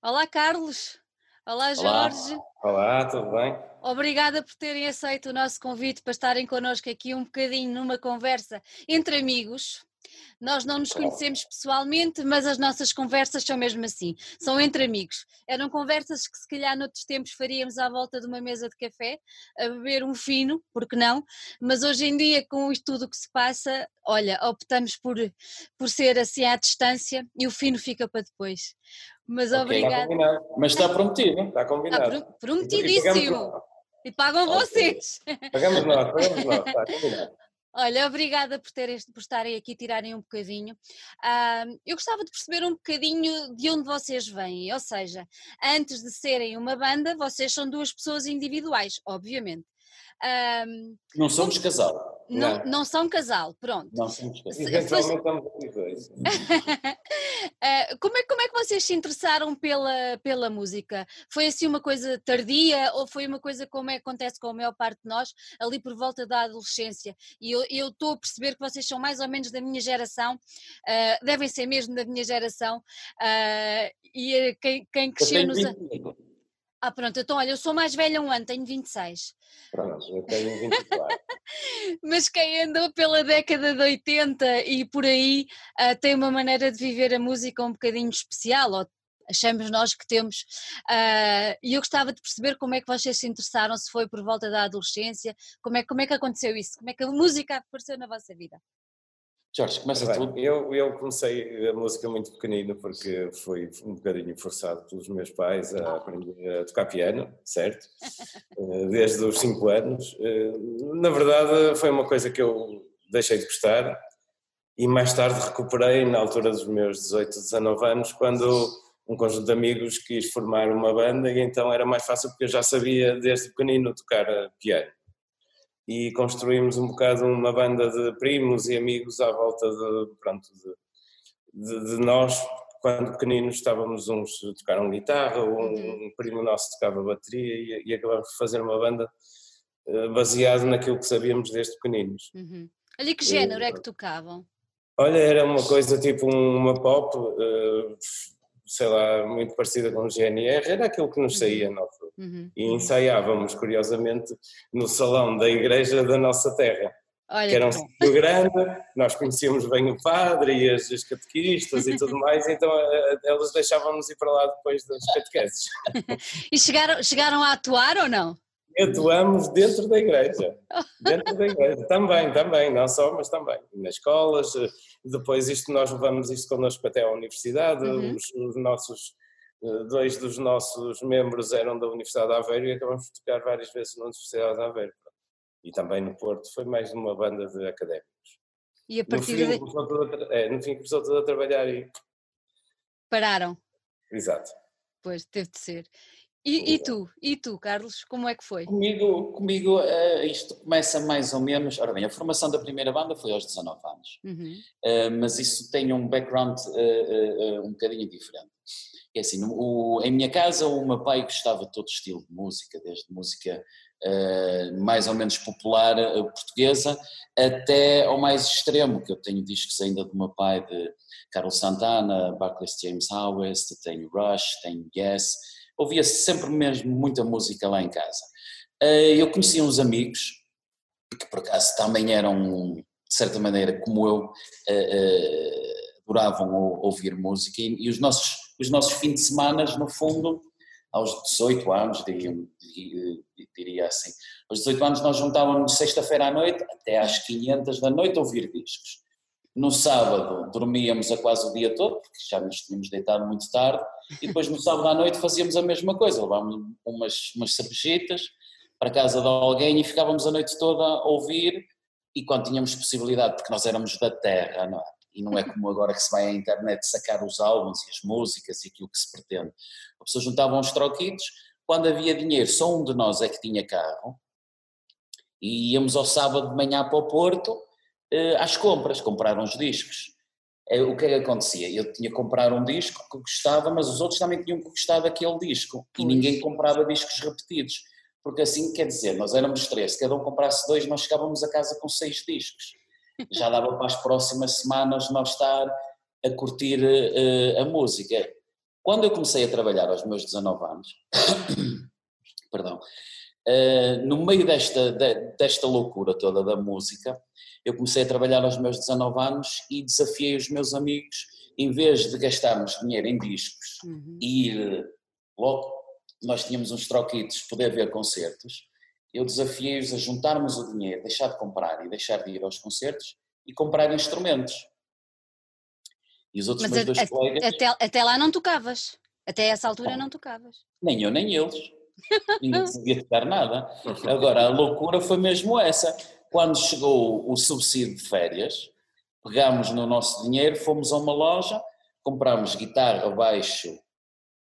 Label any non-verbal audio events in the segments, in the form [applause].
Olá, Carlos. Olá, Jorge. Olá, tudo bem? Obrigada por terem aceito o nosso convite para estarem connosco aqui um bocadinho numa conversa entre amigos. Nós não nos conhecemos pessoalmente, mas as nossas conversas são mesmo assim, são entre amigos. Eram conversas que se calhar noutros tempos faríamos à volta de uma mesa de café, a beber um fino, porque não? Mas hoje em dia, com isto tudo que se passa, olha, optamos por, por ser assim à distância e o fino fica para depois. Mas okay, obrigada. Mas está prometido, está combinado. Está prometidíssimo. E pagam okay. vocês. Pagamos nós, pagamos nós, [laughs] está combinado. Olha, obrigada por, terem, por estarem aqui, tirarem um bocadinho. Uh, eu gostava de perceber um bocadinho de onde vocês vêm, ou seja, antes de serem uma banda, vocês são duas pessoas individuais, obviamente. Um, não somos como... casal. Não, não, não, são casal, pronto. Não somos casal. Eventualmente dois. [laughs] como, é, como é que vocês se interessaram pela, pela música? Foi assim uma coisa tardia ou foi uma coisa como é acontece com a maior parte de nós, ali por volta da adolescência? E eu estou a perceber que vocês são mais ou menos da minha geração, uh, devem ser mesmo da minha geração, uh, e quem, quem cresceu nos. Ah, pronto, então olha, eu sou mais velha um ano, tenho 26. Pronto, eu tenho 24. [laughs] Mas quem andou pela década de 80 e por aí uh, tem uma maneira de viver a música um bocadinho especial, ou achamos nós que temos. Uh, e eu gostava de perceber como é que vocês se interessaram, se foi por volta da adolescência, como é, como é que aconteceu isso, como é que a música apareceu na vossa vida? Jorge, começa Bem, tu. Eu, eu comecei a música muito pequenino porque fui um bocadinho forçado pelos meus pais a aprender a tocar piano, certo? [laughs] Eh, desde os 5 anos. Eh, na verdade foi uma coisa que eu deixei de gostar e mais tarde recuperei na altura dos meus 18, 19 anos quando um conjunto de amigos quis formar uma banda e então era mais fácil porque eu já sabia desde pequenino tocar piano e construímos um bocado uma banda de primos e amigos à volta de, pronto, de, de, de nós. Quando pequeninos estávamos uns tocaram guitarra, um, uhum. primo nosso tocava bateria e, e acabamos de fazer uma banda uh, baseado naquilo que sabíamos desde pequeninos. Uhum. Ali que género e, é que tocavam? Olha, era uma coisa tipo uma pop, uh, sei lá, muito parecida com o GNR, era aquilo que nos uhum. saía na altura. Uhum. E ensaiávamos, curiosamente, no salão da igreja da nossa terra. Olha que era um sítio grande, nós conhecíamos bem o padre e as, as catequistas e tudo mais, então eh, elas deixavam-nos ir para lá depois das catequeses. [laughs] e chegaram, chegaram a atuar ou não? Atuamos dentro da igreja. Dentro da igreja, também, também, não só, mas também. Nas escolas, eh, depois isto nós levamos isto connosco até à universidade, uhum. os, os, nossos, eh, dois dos nossos membros eram da Universidade de Aveiro e acabamos de tocar várias vezes na Universidade de Aveiro. E também no Porto, foi mais uma banda de académicos. E a partir no fim, de... começou a, é, no fim começou tudo a trabalhar e... Pararam. Exato. Pois, teve de ser. E, e, tu, e tu, Carlos, como é que foi? Comigo, comigo uh, isto começa mais ou menos. Ora bem, a formação da primeira banda foi aos 19 anos, uhum. uh, mas isso tem um background uh, um bocadinho diferente. É assim, o, em minha casa o meu pai gostava de todo estilo de música, desde música mais ou menos popular portuguesa até ao mais extremo, que eu tenho discos ainda do meu pai de Carlos Santana, Barclays James Howes, tenho Rush, tenho Yes ouvia-se sempre mesmo muita música lá em casa. Eh, eu conhecia uns amigos, que por acaso também eram, de certa maneira, como eu, eh, eh, adoravam ouvir música e, e os, nossos, os nossos fins de semana, no fundo, aos 18 anos, diria, diria assim, aos 18 anos nós juntávamos sexta-feira à noite até às 500 da noite a ouvir discos. No sábado dormíamos a quase o dia todo, porque já nos tínhamos deitado muito tarde, e depois no sábado à noite fazíamos a mesma coisa, levávamos umas, umas cervejitas para casa de alguém e ficávamos a noite toda a ouvir, e quando tínhamos possibilidade, porque nós éramos da terra, não é? E não é como agora que se vai à internet sacar os álbuns e as músicas e aquilo que se pretende. A pessoa juntava uns troquitos, quando havia dinheiro, só um de nós é que tinha carro, e íamos ao sábado de manhã para o Porto, às compras, comprar uns discos. Uh, o que é que acontecia? Eu tinha que comprar um disco que gostava, mas os outros também tinham que gostar daquele disco e ninguém comprava discos repetidos. Porque assim, quer dizer, nós éramos três, se cada um comprasse dois, nós chegávamos a casa com seis discos. Já [laughs] dava para as próximas semanas nós estar a curtir uh, a música. Quando eu comecei a trabalhar aos meus 19 anos, [coughs] perdão, uh, no meio desta, de, desta loucura toda da música, eu comecei a trabalhar aos meus 19 anos e desafiei os meus amigos, em vez de gastarmos dinheiro em discos uhum. e ir logo, nós tínhamos uns troquitos, poder ver concertos, eu desafiei-os a juntarmos o dinheiro, deixar de comprar e deixar de ir aos concertos e comprar instrumentos. E os outros Mas meus a, dois colegas. Até, até lá não tocavas. Até essa altura não tocavas. Nem eu, nem eles. Ninguém sabia tocar nada. Agora, a loucura foi mesmo essa. Quando chegou o subsídio de férias, pegámos no nosso dinheiro, fomos a uma loja, comprámos guitarra, baixo,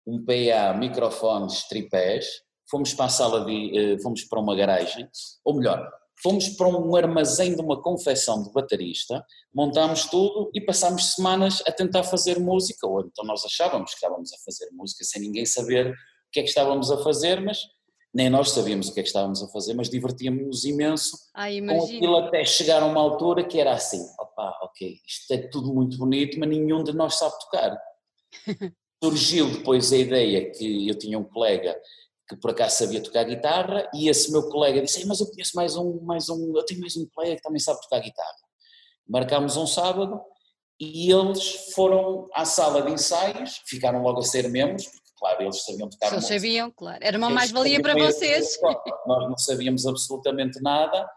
um PA, microfones, tripés, fomos para a sala de, eh, fomos para uma garagem, ou melhor, fomos para um armazém de uma confecção de baterista, montámos tudo e passámos semanas a tentar fazer música, ou então nós achávamos que estávamos a fazer música sem ninguém saber que é que estávamos a fazer, mas nem nós sabíamos o que é que estávamos a fazer, mas divertíamos-nos imenso ah, com aquilo até chegar a uma altura que era assim, opá, ok, isto é tudo muito bonito, mas nenhum de nós sabe tocar. [laughs] Surgiu depois a ideia que eu tinha um colega que por acaso sabia tocar guitarra, e esse meu colega disse, mas eu conheço mais um, mais um, eu tenho mais um colega que também sabe tocar guitarra. Marcámos um sábado e eles foram à sala de ensaios, ficaram logo a ser membros, claro, eles sabiam tocar Eles sabiam, claro, era uma mais-valia para vocês. Nós não sabíamos absolutamente nada,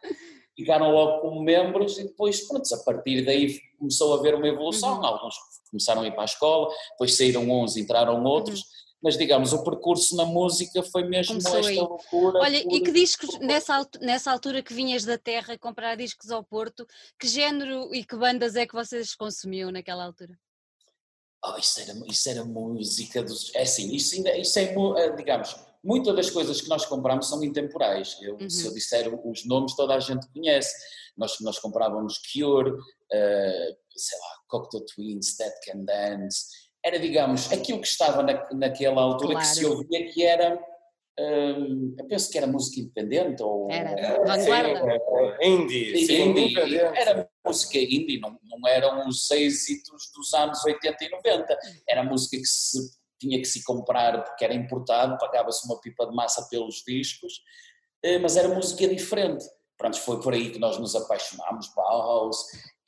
ficaram logo como membros e depois, pronto, a partir daí começou a haver uma evolução, uhum. alguns começaram a ir para a escola, depois saíram uns, entraram outros, uhum mas digamos, o percurso na música foi mesmo Começou esta aí. loucura. Olha, por, e que discos, por... nessa, nessa altura que vinhas da terra comprar discos ao Porto, que género e que bandas é que vocês consumiam naquela altura? Oh, isso, era, isso era música dos. É assim, isso, ainda, isso é, eh, digamos, muitas das coisas que nós compramos são intemporais. Eu, uhum. Se eu disser os nomes, toda a gente conhece. Nós, nós comprávamos Cure, uh, sei lá, Cocktail Twins, Dead Can Dance era, digamos, aquilo que estava na, naquela altura claro. que se ouvia que era, hum, eu penso que era música independente ou... Era, vanguarda. Indie. Sim, indie. Era música indie, não, não eram os êxitos dos anos 80 e 90, era música que se tinha que se comprar porque era importado, pagava-se uma pipa de massa pelos discos, eh, mas era música diferente. Pronto, foi por aí que nós nos apaixonámos, Bauhaus,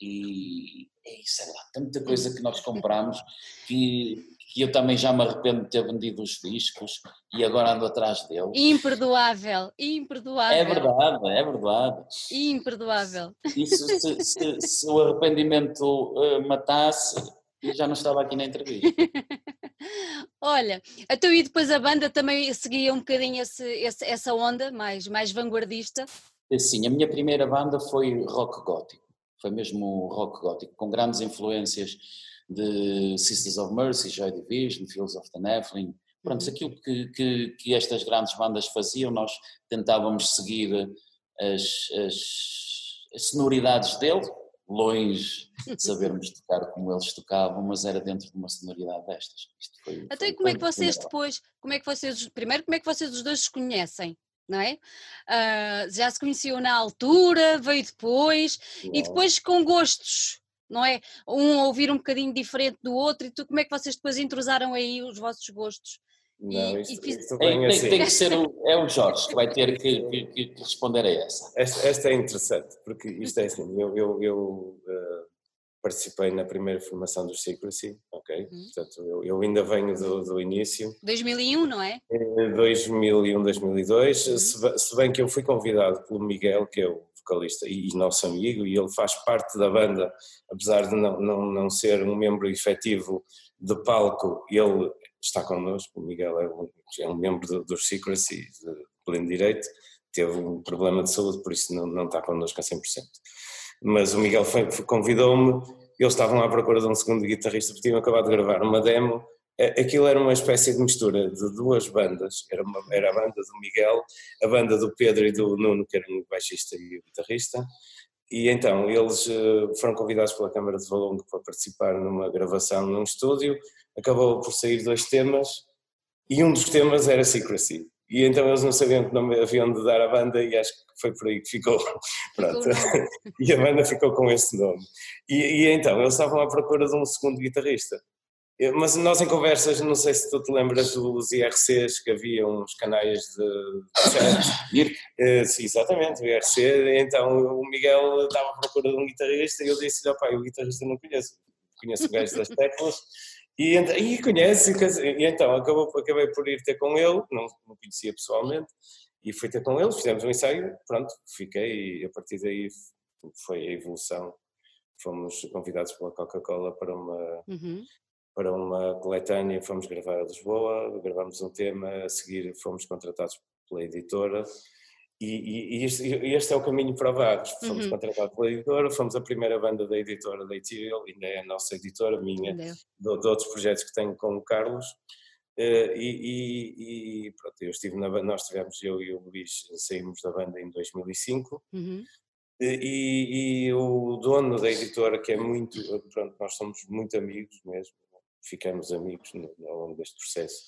e, e sei lá, tanta coisa que nós compramos que, que eu também já me arrependo de ter vendido os discos e agora ando atrás deles. Imperdoável, imperdoável. É verdade, é verdade. Imperdoável. Isso, se, se, se o arrependimento uh, matasse, já não estava aqui na entrevista. [laughs] Olha, então e depois a banda também seguia um bocadinho esse, esse, essa onda mais, mais vanguardista? Sim, a minha primeira banda foi rock gótico foi mesmo rock gótico, com grandes influências de Sisters of Mercy, Joy Division, Fields of the Nephilim, pronto, uhum. aquilo que, que, que, estas grandes bandas faziam, nós tentávamos seguir as, as, as sonoridades dele, longe de sabermos tocar como eles tocavam, mas era dentro de uma sonoridade destas. Foi, Até foi, como é que vocês depois, como é que vocês, primeiro como é que vocês os dois se conhecem? não é? Uh, já se conheciam na altura, veio depois, e depois com gostos, não é? Um ouvir um bocadinho diferente do outro, e tu, como é que vocês depois entrosaram aí os vossos gostos? Não, e, tem, assim. tem, que ser o, é o Jorge que vai ter que, que, que responder a essa. Esta, esta, é interessante, porque isto é assim, eu, eu, eu uh, participei na primeira formação do Secrecy, ok? Uhum. Portanto, eu, eu, ainda venho do, do, início. 2001, não é? 2001, 2002, uhum. se, se, bem que eu fui convidado pelo Miguel, que é o vocalista e, e, nosso amigo, e ele faz parte da banda, apesar de não, não, não ser um membro efetivo de palco, ele está connosco, o Miguel é um, é um membro do, do Secrecy, de pleno direito, teve um problema de saúde, por isso não, não está connosco a 100% mas o Miguel convidou-me, eles estavam à procura de um segundo guitarrista, porque tinham acabado de gravar uma demo, aquilo era uma espécie de mistura de duas bandas, era, uma, era a banda do Miguel, a banda do Pedro e do Nuno, que eram o baixista e o guitarrista, e então eles eh, foram convidados pela Câmara de Valongo para participar numa gravação num estúdio, acabou por sair dois temas, e um dos temas era Secrecy. E então eles não sabiam que nome haviam de dar à banda e acho que foi por aí que ficou. [laughs] Pronto. [laughs] e a banda ficou com esse nome. E, e, então eles estavam à procura de um segundo guitarrista. Mas nós em conversas, não sei se tu te lembras dos IRCs, que havia uns canais de chat. [laughs] uh, sim, exatamente, o IRC. Então o Miguel estava à procura de um guitarrista e eu disse-lhe, pai, o guitarrista não conheço. Conheço o gajo das teclas. E, e conhece, e então acabou, acabei por ir ter com ele, não, não conhecia pessoalmente, e fui ter com ele, fizemos um ensaio, pronto, fiquei e a partir daí foi a evolução. Fomos convidados pela Coca-Cola para uma, uhum para uma coletânea, fomos gravar a Lisboa, gravamos um tema, a seguir fomos contratados pela editora e, e, este, este, é o caminho para Vagos. Fomos uhum. contratados pela editora, fomos a primeira banda da editora da Ethereal, ainda é a nossa editora, minha, de, de, outros projetos que tenho com o Carlos. Uh, e, e, pronto, eu estive na nós tivemos, eu e o Luís saímos da banda em 2005. Uhum. E, e, o dono da editora, que é muito, pronto, nós somos muito amigos mesmo, ficamos amigos no, ao longo deste processo.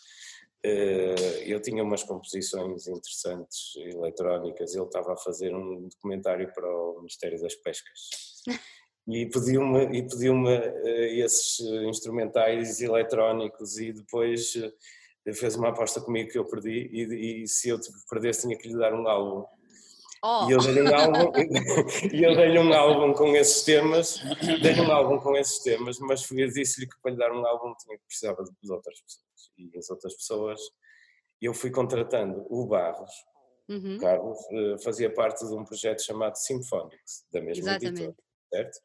Eh, eu tinha umas composições interessantes eletrónicas, ele estava a fazer um documentário para o Ministério das Pescas. [laughs] E pediu-me e pediu-me eh, esses instrumentais eletrónicos e depois eh, fez uma aposta comigo que eu perdi e, e se eu perdesse tinha que lhe dar um álbum Oh. E eu dei-lhe um álbum, [laughs] e eu dei um álbum com esses temas, dei-lhe um álbum com esses temas, mas eu disse-lhe que para lhe dar um álbum tinha que precisava de outras pessoas. E as outras pessoas, eu fui contratando o Barros, uhum. Carlos, eh, fazia parte de um projeto chamado Symphonics, da mesma Exatamente. editora, certo?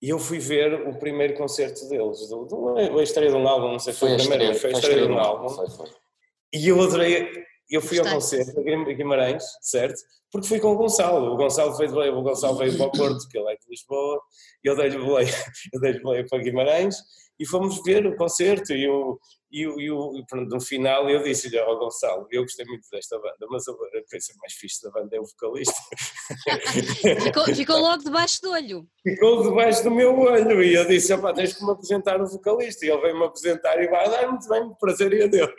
E eu fui ver o primeiro concerto deles, do, do, a estreia de um álbum, não sei se foi, foi a primeira, foi a estreia de um álbum. Foi, foi. E eu adorei, eu fui ao concerto de Guimarães, certo? Porque fui com o Gonçalo. O Gonçalo veio, o Gonçalo veio para o Porto, que ele é de Lisboa, e eu dei-lhe boleia, [laughs] eu dei boleia para Guimarães e fomos ver o concerto. E, o, e, e, o, e pronto, no final eu disse-lhe ao Gonçalo, eu gostei muito desta banda, mas a coisa mais fixe da banda é o vocalista. [laughs] ficou, ficou, logo debaixo do olho. Ficou debaixo do meu olho e eu disse, opá, tens que me apresentar o vocalista. E ele veio-me apresentar e vai dar muito bem, prazer e adeus.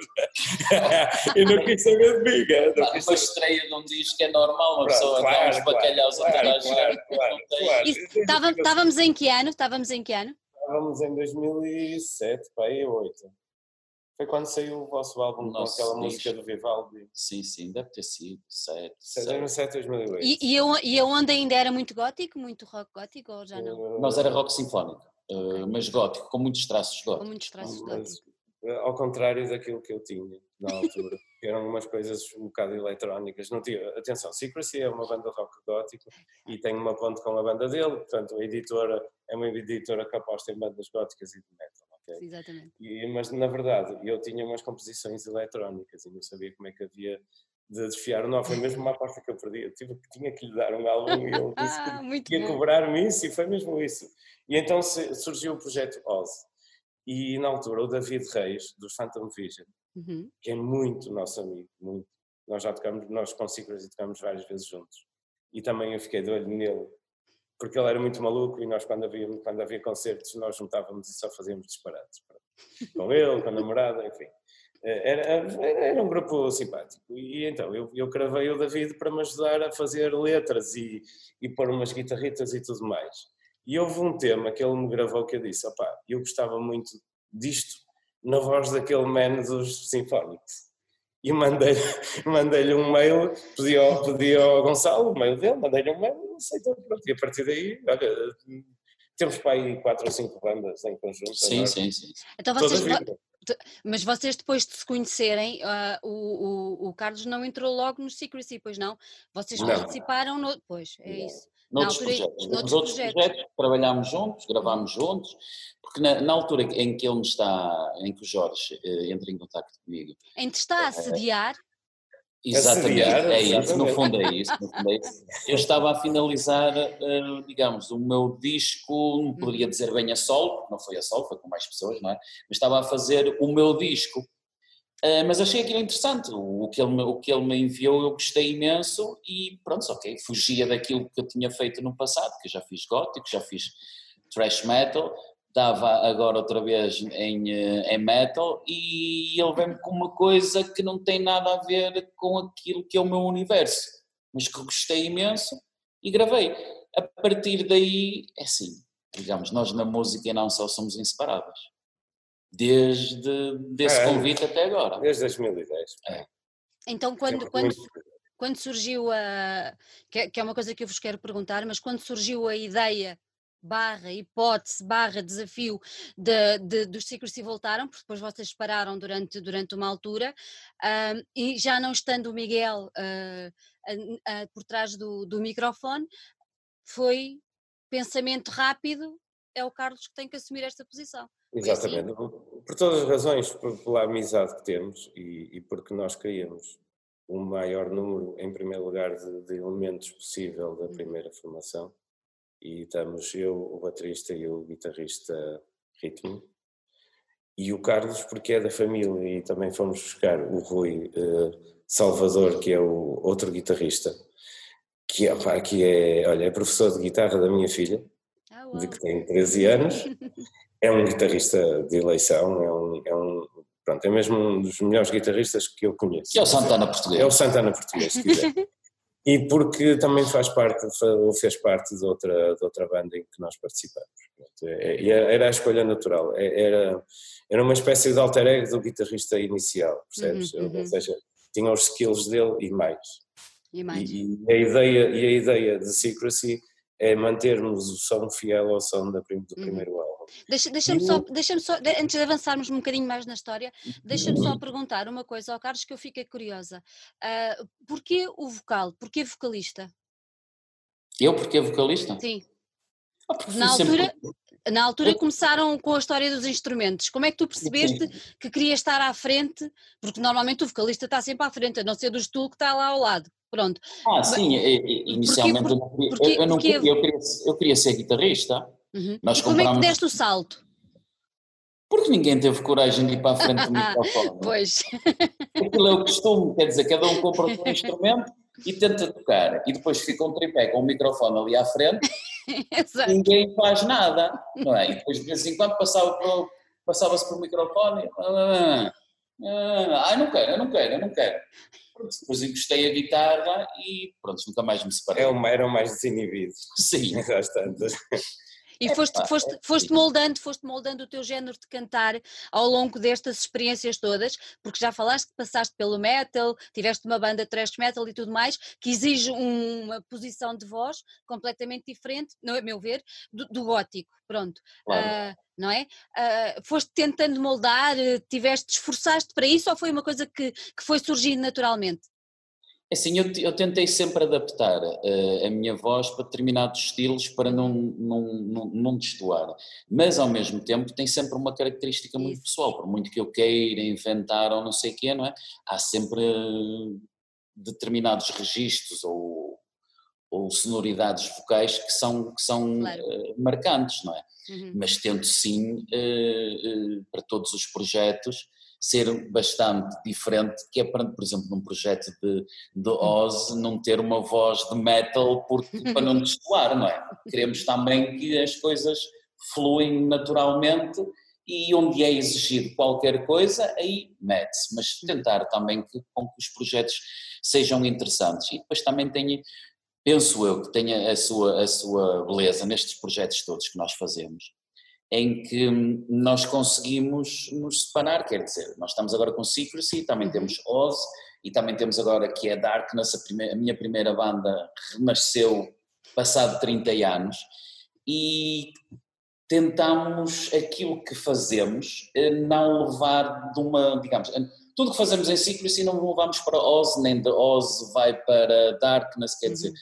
[laughs] e não quis saber de mim. Não uma estreia de um disco é normal, uma pessoa claro, dar uns bacalhaus claro, a toda a gente. Claro, claro, Estávamos em que ano? Estávamos em que ano? Estávamos em 2007, para aí, 8. Foi quando saiu o vosso álbum com aquela música do Vivaldi. Sim, sim, deve ter sido 7. 2007, 2008. E, e, e aonde ainda era muito gótico? Muito rock gótico ou já não? Uh, Nós era rock sinfónico, uh, mas gótico, com muitos traços góticos. Com muitos traços góticos. Uh, ao contrário daquilo que eu tinha na altura. Eram umas coisas um bocado eletrónicas. Não tinha, atenção, Secrecy é uma banda rock gótico e tem uma ponte com a banda dele, portanto a editora é uma editora que aposta em bandas góticas e de metal. Okay? Exatamente. E, mas na verdade eu tinha umas composições eletrónicas e não sabia como é que havia de desfiar o nó, foi mesmo uma aposta que eu perdi, eu tive, tinha que lhe dar um álbum e ele [laughs] disse que ia cobrar-me isso e foi mesmo isso. E então surgiu o projeto Oz. E na altura o David Reis, dos Phantom Vision, uhum. que é muito nosso amigo, muito. Nós já tocamos, nós com Secrets tocamos várias vezes juntos. E também eu fiquei de olho nele, porque ele era muito maluco e nós quando havia, quando havia concertos nós juntávamos e só fazíamos disparates. Com ele, com a namorada, enfim. Eh, era, era um grupo simpático. E então eu, eu cravei o David para me ajudar a fazer letras e, e pôr umas guitarritas e tudo mais. E houve um tema que ele me gravou que eu disse: opá, eu gostava muito disto na voz daquele man dos Sinfónicos. E mandei-lhe [laughs] mandei um mail, pedi ao, pedi ao Gonçalo o mail dele, mandei-lhe um mail, aceitou, pronto. E a partir daí, olha, temos para aí quatro ou cinco bandas em conjunto. Sim, sim, sim. Então vocês, mas vocês depois de se conhecerem, uh, o, o, o, Carlos não entrou logo no Secrecy, pois não? Vocês não. participaram no... Pois, é não. isso. Noutros altura, projetos. Noutros, outros projetos. projetos. trabalhámos juntos, gravámos juntos, porque na, na, altura em que ele me está, em que o Jorge eh, entra em contato comigo. Em que está a assediar. Exatamente, é isso, no fundo é isso, no fundo é isso. Eu estava a finalizar, uh, digamos, o meu disco, não poderia uhum. dizer bem a solo, não foi a solo, foi com mais pessoas, não é? Mas estava a fazer o meu disco Uh, mas achei aquilo interessante, o que, ele me, o que ele me enviou eu gostei imenso e pronto, ok, fugia daquilo que eu tinha feito no passado, que já fiz gótico, já fiz thrash metal, estava agora outra vez em, eh, em metal e ele vem-me com uma coisa que não tem nada a ver com aquilo que é o meu universo, mas que gostei imenso e gravei. A partir daí, é assim, digamos, nós na música e não só somos inseparáveis. Desde desse é, convite até agora. Desde 2010. É. Então, quando, quando, quando surgiu a. É, que é uma coisa que eu vos quero perguntar, mas quando surgiu a ideia barra hipótese, barra desafio de, de, dos Secrecy voltaram, porque depois vocês pararam durante, durante uma altura, uh, e já não estando o Miguel uh, por trás do, do microfone, foi pensamento rápido, é o Carlos que tem que assumir esta posição. Assim? Exatamente, assim? Por todas as razões, pela amizade que temos e, e porque nós queríamos o maior número, em primeiro lugar, de, de elementos possível da uhum. primeira formação. E estamos eu, o baterista e o guitarrista ritmo, e o Carlos porque é da família e também fomos buscar o Rui uh, Salvador, que é o outro guitarrista, que é, que é, olha, é professor de guitarra da minha filha, ah, de que tem 13 anos, [laughs] é um guitarrista de eleição, é um, é um, pronto, é mesmo um dos melhores guitarristas que eu conheço. Que é o Santana português. É o Santana português, se quiser. [laughs] e porque também faz parte, ou fez parte de outra, de outra banda em que nós participamos. É, e era a escolha natural, é, era, era uma espécie de alter ego do guitarrista inicial, percebes? Uhum, uhum. Ou seja, tinha os skills dele e mais. E, mais. E, e, a ideia, e a ideia de Secrecy é mantermos o som fiel ao som do uhum. primeiro uhum. Deixa-me deixa só, deixa só, antes de avançarmos um bocadinho mais na história, deixa-me só perguntar uma coisa ao Carlos que eu fiquei curiosa. Uh, porquê o vocal? Porquê vocalista? Eu porquê vocalista? Sim. Ah, na altura, na altura começaram com a história dos instrumentos. Como é que tu percebeste que querias estar à frente? Porque normalmente o vocalista está sempre à frente, a não ser do estudo que está lá ao lado. Pronto. Ah, sim, inicialmente porque, eu, não queria, eu, queria, eu queria ser guitarrista. Uhum. Nós e como é que deste o salto? Porque ninguém teve coragem de ir para a frente do [laughs] microfone. pois. Aquilo é o costume, quer dizer, cada um compra um [laughs] instrumento e tenta tocar. E depois fica um tripé com o microfone ali à frente [laughs] e ninguém faz nada. Não é? E depois de vez em quando passava passava-se por microfone ah, ah, ah, não quero, eu não quero, eu não quero. Depois encostei a guitarra e pronto, nunca mais me separei. É uma, era mais desinibido. Sim. Bastante. E foste, foste, foste moldando, foste moldando o teu género de cantar ao longo destas experiências todas, porque já falaste que passaste pelo metal, tiveste uma banda thrash metal e tudo mais, que exige uma posição de voz completamente diferente, não é meu ver, do, do gótico, pronto. Claro. Uh, não é? Uh, foste tentando moldar, tiveste, esforçaste para isso ou foi uma coisa que, que foi surgindo naturalmente? É assim, eu, eu tentei sempre adaptar uh, a minha voz para determinados estilos para não, não, não, não destoar, mas ao mesmo tempo tem sempre uma característica muito pessoal, por muito que eu queira inventar ou não sei o quê, não é? Há sempre determinados registros ou, ou sonoridades vocais que são, que são claro. uh, marcantes, não é? Uhum. Mas tento sim, uh, para todos os projetos, ser bastante diferente, que é por exemplo, num projeto de, de Oz, não ter uma voz de metal porque, para não destoar, não é? Queremos também que as coisas fluem naturalmente e onde é exigido qualquer coisa, aí mete-se, mas tentar também que, com que os projetos sejam interessantes. E depois também tenho, penso eu, que tenha a sua, a sua beleza nestes projetos todos que nós fazemos em que nós conseguimos nos separar, quer dizer, nós estamos agora com Secrecy, também temos Oz e também temos agora que é Darkness, a, primeira, a minha primeira banda renasceu passado 30 anos e tentamos aquilo que fazemos eh, não levar de uma, digamos, eh, tudo que fazemos em Secrecy não levamos para Oz, nem de Oz vai para Darkness, quer dizer, uhum.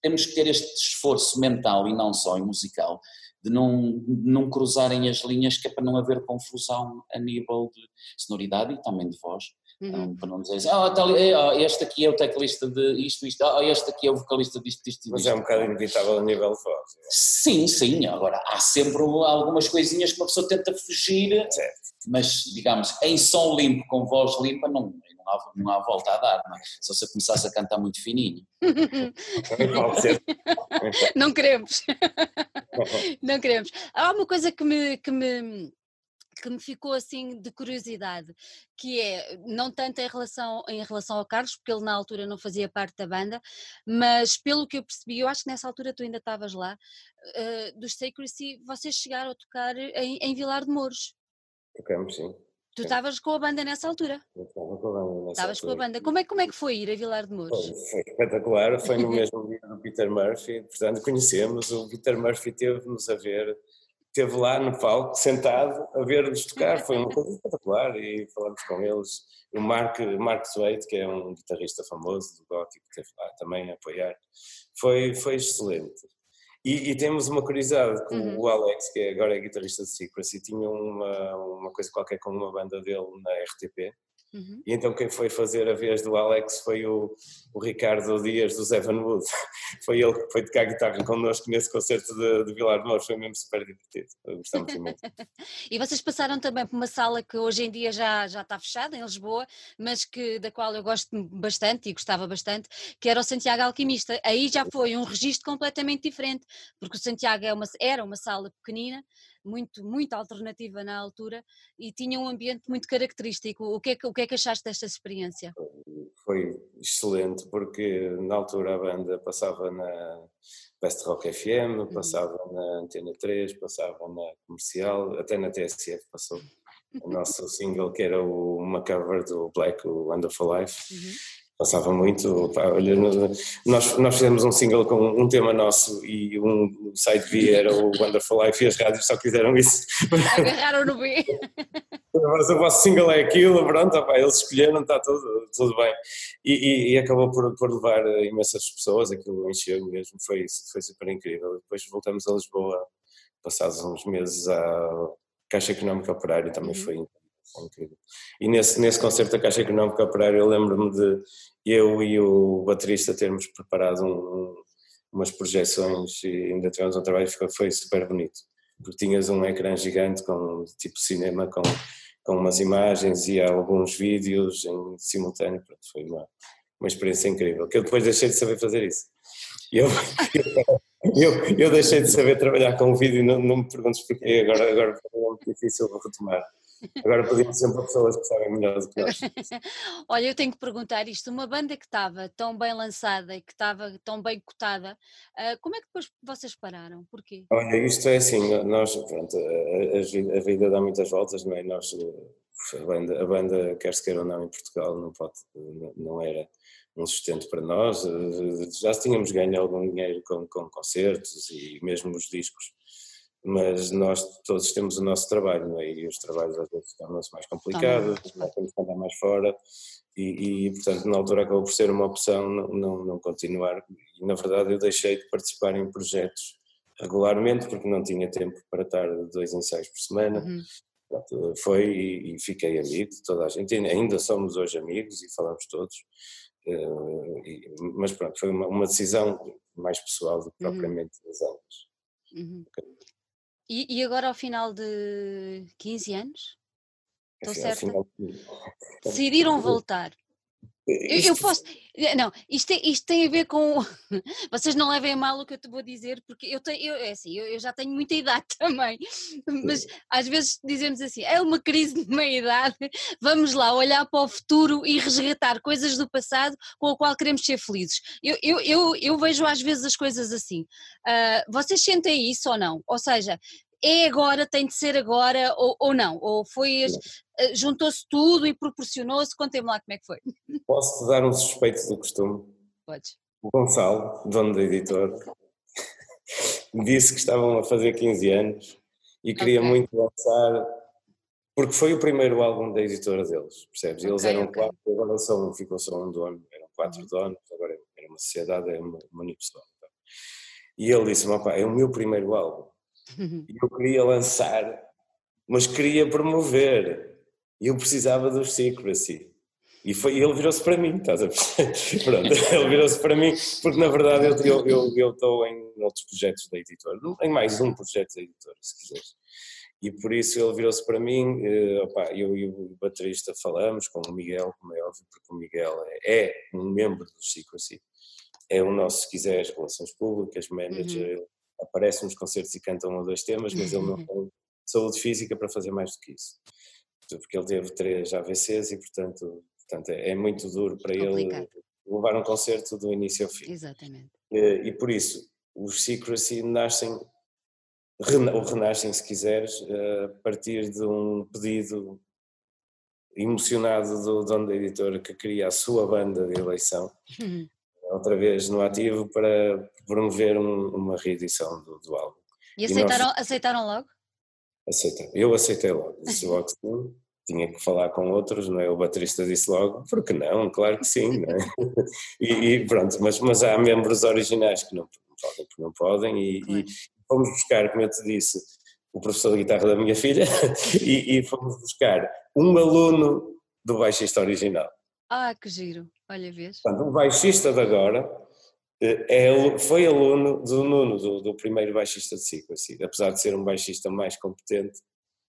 temos que ter este esforço mental e não só em musical, de não, não cruzarem as linhas, que é para não haver confusão a nível de sonoridade e também de voz. Uhum. Então, para não dizer assim, ah, tal, este aqui é o teclista de isto, isto, ah, este aqui é o vocalista disto, disto, Mas é um bocado inevitável a nível de voz. Sim, sim, agora há sempre algumas coisinhas que uma pessoa tenta fugir, certo. mas digamos, em som limpo, com voz limpa, não, não há, não há volta a dar, não é? Se você começasse a cantar muito fininho. [laughs] não queremos. [laughs] não queremos. Há uma coisa que me, que me que me ficou assim de curiosidade, que é não tanto em relação, em relação ao Carlos, porque ele na altura não fazia parte da banda, mas pelo que eu percebi, eu acho que nessa altura tu ainda estavas lá, uh, dos Sacrecy, vocês chegaram a tocar em, em Vilar de Mouros. Tocamos, sim. Tu estavas com a banda nessa altura? Eu estava com a banda nessa Estavas com a banda. Como é, como é que foi ir a Vilar de Mouros? Foi, foi espetacular, foi no mesmo dia do Peter Murphy, portanto conhecemos, o Peter Murphy teve-nos a ver, esteve lá no palco, sentado, a ver-nos tocar, foi uma coisa espetacular e falamos com eles. O Mark, Mark Zweit, que é um guitarrista famoso do Gótico, esteve lá também a apoiar, foi, foi excelente. E, e, temos uma curiosidade, com uhum. o Alex, que é agora é guitarrista de Secrecy, tinha uma, uma coisa qualquer com uma banda dele na RTP, Uhum. E então quem foi fazer a vez do Alex foi o, o Ricardo Dias do Evan Wood. [laughs] foi ele que foi tocar guitarra connosco nesse concerto de, de Vilar de Mouros, foi mesmo super divertido. Gostamos imenso. [laughs] e vocês passaram também por uma sala que hoje em dia já, já está fechada em Lisboa, mas que, da qual eu gosto bastante e gostava bastante, que era o Santiago Alquimista. Aí já foi um registro completamente diferente, porque o Santiago é uma, era uma sala pequenina, muito, muito alternativa na altura e tinha um ambiente muito característico. O que é que, o que, é que achaste desta experiência? Foi excelente, porque na altura a banda passava na Best Rock FM, uhum. passava na Antena 3, passava na Comercial, até na TSF passou. O [laughs] nosso single, que era uma cover do Black, o Wonderful Life. Uhum passava muito. Pá, olha, nós, nós fizemos um single com um tema nosso e um side B era o Wonderful Life e as rádios só quiseram isso. Agarraram no B. Mas o vosso single é aquilo, pronto, pá, eles escolheram, está tudo, tudo bem. E, e, e, acabou por, por levar imensas pessoas, aquilo encheu mesmo, foi, foi super incrível. Depois voltamos a Lisboa, passados uns meses à Caixa Económica Operária, também uhum. foi incrível. E nesse, nesse concerto da Caixa Económica Operária eu lembro-me de eu e o baterista termos preparado um, umas projeções e ainda tivemos um trabalho que foi super bonito, porque tinhas um ecrã gigante com tipo cinema com, com umas imagens e alguns vídeos em simultâneo, foi uma, uma experiência incrível, que eu depois deixei de saber fazer isso. Eu, [laughs] eu, eu deixei de saber trabalhar com o vídeo, não, não me perguntes porquê, agora, agora é muito difícil retomar. Agora podemos sempre pessoas que sabem melhor do que nós. [laughs] Olha, eu tenho que perguntar isto: uma banda que estava tão bem lançada e que estava tão bem cotada, uh, como é que depois vocês pararam? Porquê? Olha, isto é assim: nós, pronto, a, a vida dá muitas voltas, não é? Nós, a banda, a banda, quer se queira ou não, em Portugal, não, pode, não era um sustento para nós. Já tínhamos ganho algum dinheiro com, com concertos e mesmo os discos mas nós todos temos o nosso trabalho, não é? E os trabalhos às vezes tornam-se mais complicados, temos que andar mais fora, e, e, portanto na altura acabou por ser uma opção não, não, não, continuar, e na verdade eu deixei de participar em projetos regularmente, porque não tinha tempo para estar dois ensaios por semana, uhum. Pronto, foi e, e, fiquei amigo de toda a gente, ainda somos hoje amigos e falamos todos, uh, e, mas pronto, foi uma, uma, decisão mais pessoal do que uhum. propriamente das anos. Uhum. E, e agora ao final de 15 anos? Estou certa? Decidiram voltar. Eu, eu, posso. Eh, não, isto, é, isto tem a ver com. [laughs] Vocês não levem a mal o que eu te vou dizer, porque eu, tenho, eu, é assim, eu, eu, já tenho muita idade [laughs] também, mas às vezes dizemos assim: é uma crise de meia-idade, vamos lá olhar para o futuro e resgatar coisas do passado com o qual queremos ser felizes. Eu, eu, eu, eu vejo às vezes as coisas assim. Uh, vocês sentem isso ou não? Ou seja, é agora, tem de ser agora ou, ou não? Ou foi, eh, juntou-se tudo e proporcionou-se? Contem-me lá como é que foi. [laughs] Posso-te dar um suspeito do costume? Podes. O Gonçalo, dono da editora, [laughs] disse que estavam a fazer 15 anos e queria okay. muito lançar, porque foi o primeiro álbum da editora deles, percebes? Eles okay, eram okay. quatro, agora um, ficou só um dono, eram quatro uhum. donos, agora era uma sociedade, é uma, uma unipessoal. E ele disse-me, é o meu primeiro álbum. E eu queria lançar, mas queria promover. E eu precisava dos Secrecy. E foi, ele virou-se para mim, estás a? [laughs] Pronto, ele virou-se para mim, porque na verdade eu, eu, eu estou em outros projetos da editora, em mais um projeto da editora, se quiseres. E por isso ele virou-se para mim, uh, opa, eu e o baterista falamos com o Miguel, como é óbvio, porque o Miguel é, é um membro do Secrecy, é o nosso, se quiseres, relações públicas, manager, uhum aparece nos concertos e canta um ou dois temas, mas ele não uhum. tem saúde física para fazer mais do que isso. Porque ele teve três AVCs e, portanto, portanto é, é muito duro para Complicado. ele levar um concerto do início ao fim. Exatamente. E, e por isso, os Secrecy nascem o Renascem, se quiseres, a partir de um pedido emocionado do dono da editora que queria a sua banda de eleição, uhum. Outra vez no ativo, para promover um, uma reedição do, do álbum. E aceitaram, e nós, aceitaram logo? Aceitaram. Eu aceitei logo, disse logo sim. Tinha que falar com outros, não é? O baterista disse logo, porque não? Claro que sim, não é? [laughs] e, e, pronto, mas, mas há membros originais que não, podem, que não podem, e, claro. e fomos buscar, como eu te disse, o professor de guitarra da minha filha, [laughs] e, e fomos buscar um aluno do baixista original. Ah, que giro, olha vês. Portanto, o baixista de agora eh, é, foi aluno do Nuno, do, do primeiro baixista de Cico, assim, apesar de ser um baixista mais competente,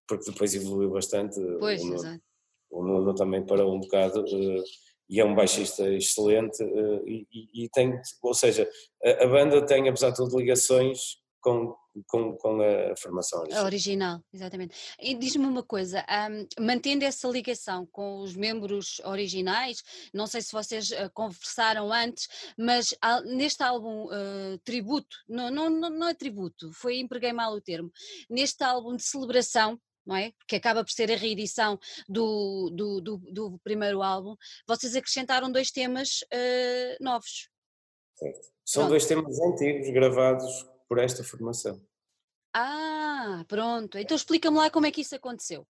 porque depois evoluiu bastante. Pois, o Nuno, exato. O Nuno também parou um bocado uh, e é um baixista excelente uh, e, e, e, tem, ou seja, a, a, banda tem apesar de tudo ligações com, com, com a formação original. Original, exatamente. E diz-me uma coisa, um, mantendo essa ligação com os membros originais, não sei se vocês uh, conversaram antes, mas neste álbum uh, tributo, não, não, não é tributo, foi empreguei mal o termo, neste álbum de celebração, não é? Que acaba por ser a reedição do, do, do, do primeiro álbum, vocês acrescentaram dois temas uh, novos. Certo. São Pronto. dois temas antigos gravados por esta formação. Ah, pronto. Então explica-me lá como é que isso aconteceu.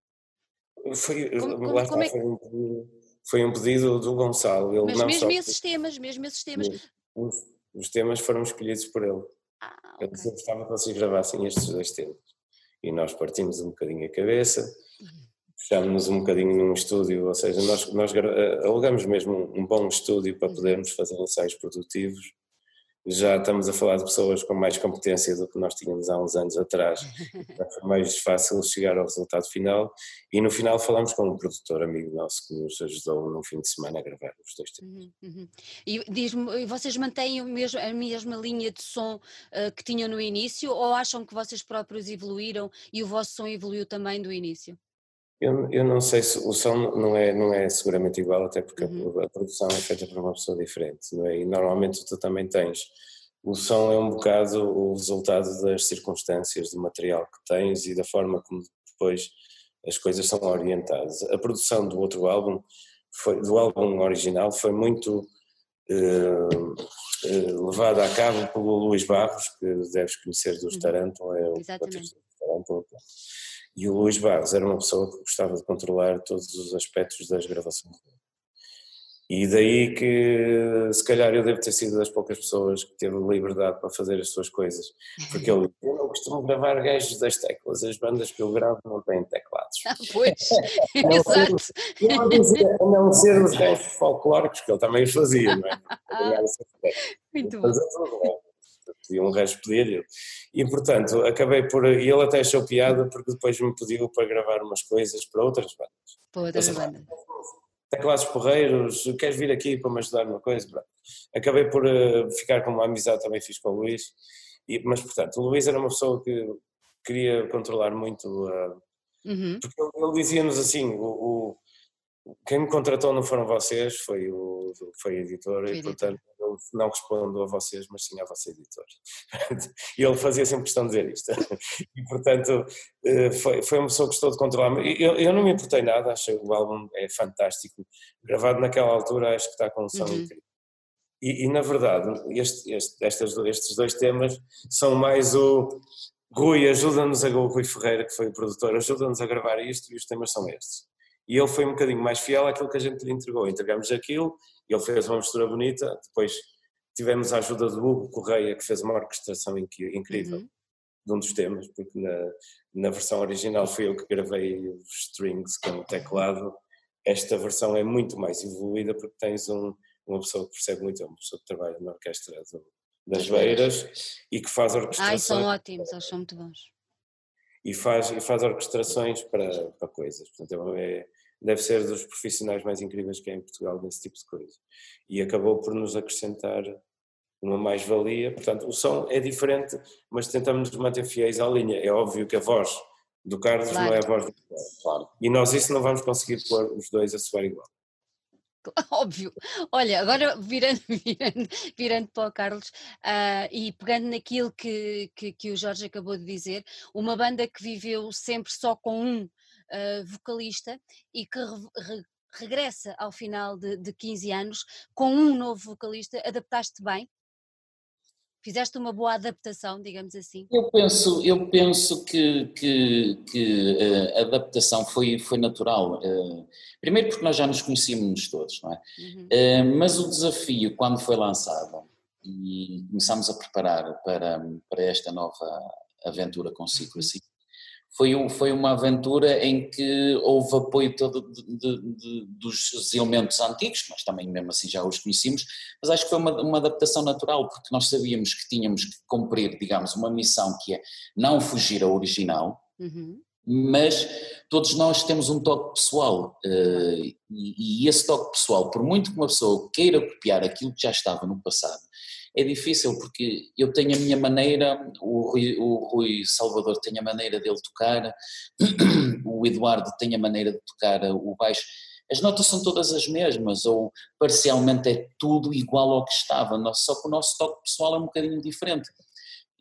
Foi, como, como, está, como é... foi, um pedido, foi, um pedido, do Gonçalo. Ele Mas mesmo esses temas, mesmo esses temas. Os, os, temas foram escolhidos por ele. Ah, okay. Ele gostava que vocês gravassem estes dois temas. E nós partimos um bocadinho a cabeça, fechámos-nos um bocadinho num estúdio, ou seja, nós, nós eh, alugamos mesmo um bom estúdio para uhum. podermos fazer ensaios produtivos já estamos a falar de pessoas com mais competência do que nós tínhamos há uns anos atrás. [laughs] Foi mais fácil chegar ao resultado final e no final falamos com um produtor amigo nosso que nos ajudou num fim de semana a gravar os dois temas. Uhum, uhum. E diz-me, vocês mantêm mesmo, a mesma linha de som uh, que tinham no início ou acham que vocês próprios evoluíram e o vosso som evoluiu também do início? Eu, eu não sei se o som não é, não é seguramente igual, até porque uhum. a, a, produção é feita por uma pessoa diferente, não é? E normalmente tu também tens. O som é um bocado o resultado das circunstâncias, do material que tens e da forma como depois as coisas são orientadas. A produção do outro álbum, foi, do álbum original, foi muito eh, eh, levada a cabo pelo Luís Barros, que deves conhecer dos uhum. Taranto, é o Exatamente. E o Luís Barros era uma pessoa que gostava de controlar todos os aspectos das gravações. E daí que, se calhar, eu devo ter sido das poucas pessoas que teve liberdade para fazer as suas coisas. Porque eu, eu não costumo gravar gajos das teclas, as bandas que eu gravo não têm teclados. Ah, pois, [laughs] exato. Não, a não ser os gajos folclóricos, que ele também os fazia, não é? [laughs] Muito bom pediam um resto pedir E portanto, acabei por. E ele até achou piada porque depois me pediu para gravar umas coisas para outras bandas. Para outras bandas. Teclados porreiros, queres vir aqui para me ajudar numa coisa? Acabei por uh, ficar com uma amizade também fiz com o Luís. E, mas portanto, o Luís era uma pessoa que queria controlar muito. Uh, uhum. Porque ele, dizia-nos assim: o, o quem me contratou não foram vocês, foi, o, foi a editora, e portanto não respondo a vocês, mas sim à vossa editora. [laughs] e ele fazia sempre questão de dizer isto. [laughs] e portanto eh, foi, foi uma pessoa que gostou de controlar. Eu, eu não me importei nada, achei o álbum é fantástico. Gravado naquela altura, acho que está com um som uhum. incrível. E, e, na verdade, este, este, estes, estes dois temas são mais o. Rui, ajuda-nos a. Rui Ferreira, que foi o produtor, ajuda-nos a gravar isto e os temas são estes e ele foi um bocadinho mais fiel àquilo que a gente lhe entregou. Entregamos aquilo, ele fez uma mistura bonita, depois tivemos a ajuda do Hugo Correia, que fez uma orquestração incrível uhum. de um dos temas, porque na, na versão original fui eu que gravei os strings com o teclado. Esta versão é muito mais evoluída porque tens um, uma pessoa que percebe muito, é uma pessoa que trabalha na orquestra do, das Beiras e que faz orquestrações. Ai, são ótimos, eles são muito bons. E faz, e faz orquestrações para, para coisas. Portanto, é, deve ser dos profissionais mais incríveis que há em Portugal nesse tipo de coisa. E acabou por nos acrescentar uma mais-valia. Portanto, o som é diferente, mas tentamos nos manter fiéis à linha. É óbvio que a voz do Carlos claro. não é a voz do Carlos. Claro. E nós isso não vamos conseguir pôr os dois a soar igual. [laughs] Óbvio. Olha, agora virando, [laughs] virando, virando para o Carlos uh, e pegando naquilo que, que, que, o Jorge acabou de dizer, uma banda que viveu sempre só com um uh, vocalista e que re, re, regressa ao final de, de 15 anos com um novo vocalista, adaptaste bem? Fizeste uma boa adaptação, digamos assim? Eu penso, eu penso que, que, que uh, a adaptação foi, foi natural. Uh, primeiro porque nós já nos conhecíamos todos, não é? Uhum. Uh, mas o desafio, quando foi lançado e começámos a preparar para, para esta nova aventura com Secrecy, uhum foi, foi uma aventura em que houve apoio todo de, de, de, dos elementos antigos, mas também mesmo assim já os conhecíamos, mas acho que foi uma, uma adaptação natural, porque nós sabíamos que tínhamos que cumprir, digamos, uma missão que é não fugir ao original, uhum. mas todos nós temos um toque pessoal, uh, e, e esse toque pessoal, por muito que uma pessoa queira copiar aquilo que já estava no passado, é difícil porque eu tenho a minha maneira, o Rui, o Rui Salvador tem a maneira dele tocar, [clears throat] o Eduardo tem a maneira de tocar o baixo. As notas são todas as mesmas, ou parcialmente é tudo igual ao que estava, só que o nosso toque pessoal é um bocadinho diferente.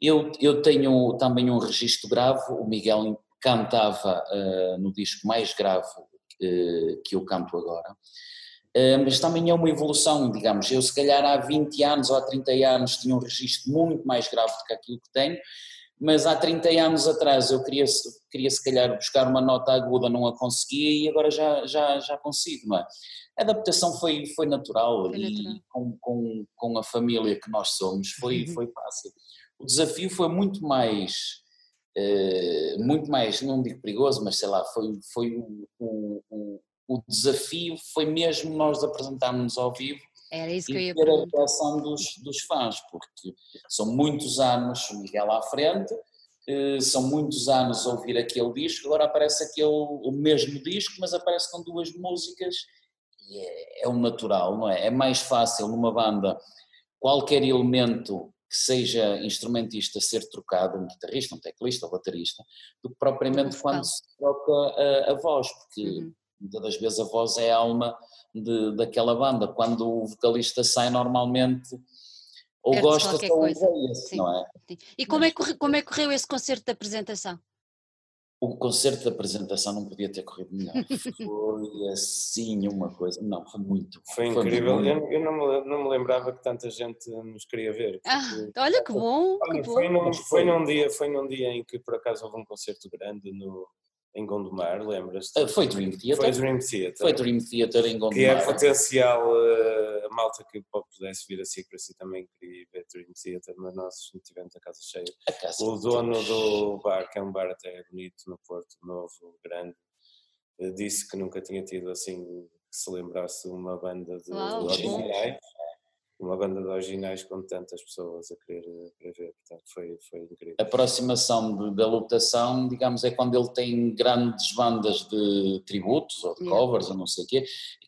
Eu, eu tenho também um registro grave, o Miguel cantava uh, no disco mais grave uh, que eu canto agora, mas também é uma evolução, digamos. Eu, se calhar, há 20 anos ou há 30 anos tinha um registro muito mais grave do que aquilo que tenho, mas há 30 anos atrás eu queria, queria se calhar buscar uma nota aguda, não a conseguia e agora já, já, já consigo, não é? A adaptação foi, foi natural foi e. Com, com, com a família que nós somos foi, uhum. foi fácil. O desafio foi muito mais, uh, muito mais, não digo perigoso, mas sei lá, foi, foi o, o, o desafio foi mesmo nós apresentarmos ao vivo Era isso que eu ia ter a reação dos, dos fãs, porque são muitos anos o Miguel à frente, eh, são muitos anos a ouvir aquele disco, agora aparece aquele, o mesmo disco, mas aparece com duas músicas e é, é o natural, não é? É mais fácil numa banda qualquer elemento que seja instrumentista ser trocado, um guitarrista, um teclista ou baterista, do que propriamente quando se troca a, a voz, porque uhum muitas das vezes a voz é a alma de, daquela banda. Quando o vocalista sai normalmente ou Perde gosta ou odeia-se, não é? Sim. E como é, que, como é que correu esse concerto de apresentação? O concerto de apresentação não podia ter corrido melhor. Foi assim uma coisa. Não, foi muito. Foi incrível. Foi eu, eu não, me, não, me, lembrava que tanta gente nos queria ver. Ah, olha que bom. Olha, que foi, bom. Num, foi, num dia, foi num dia em que por acaso houve um concerto grande no, em Gondomar, lembras-te? Uh, foi Dream Theater. Foi Dream Theater. Foi Dream Theater em Gondomar. Que é potencial, uh, a malta que pudesse vir a Secrecy também queria ver Dream Theater, mas nós tivemos a casa cheia. A casa o dono do bar, que é um bar até bonito no Porto, novo, grande, uh, disse que nunca tinha tido assim, que se lembrasse uma banda de originais uma banda de originais com tantas pessoas a querer, a querer ver, portanto foi, foi incrível. A aproximação de, da lotação, digamos, é quando ele tem grandes bandas de tributos ou de covers yeah. ou não sei o quê,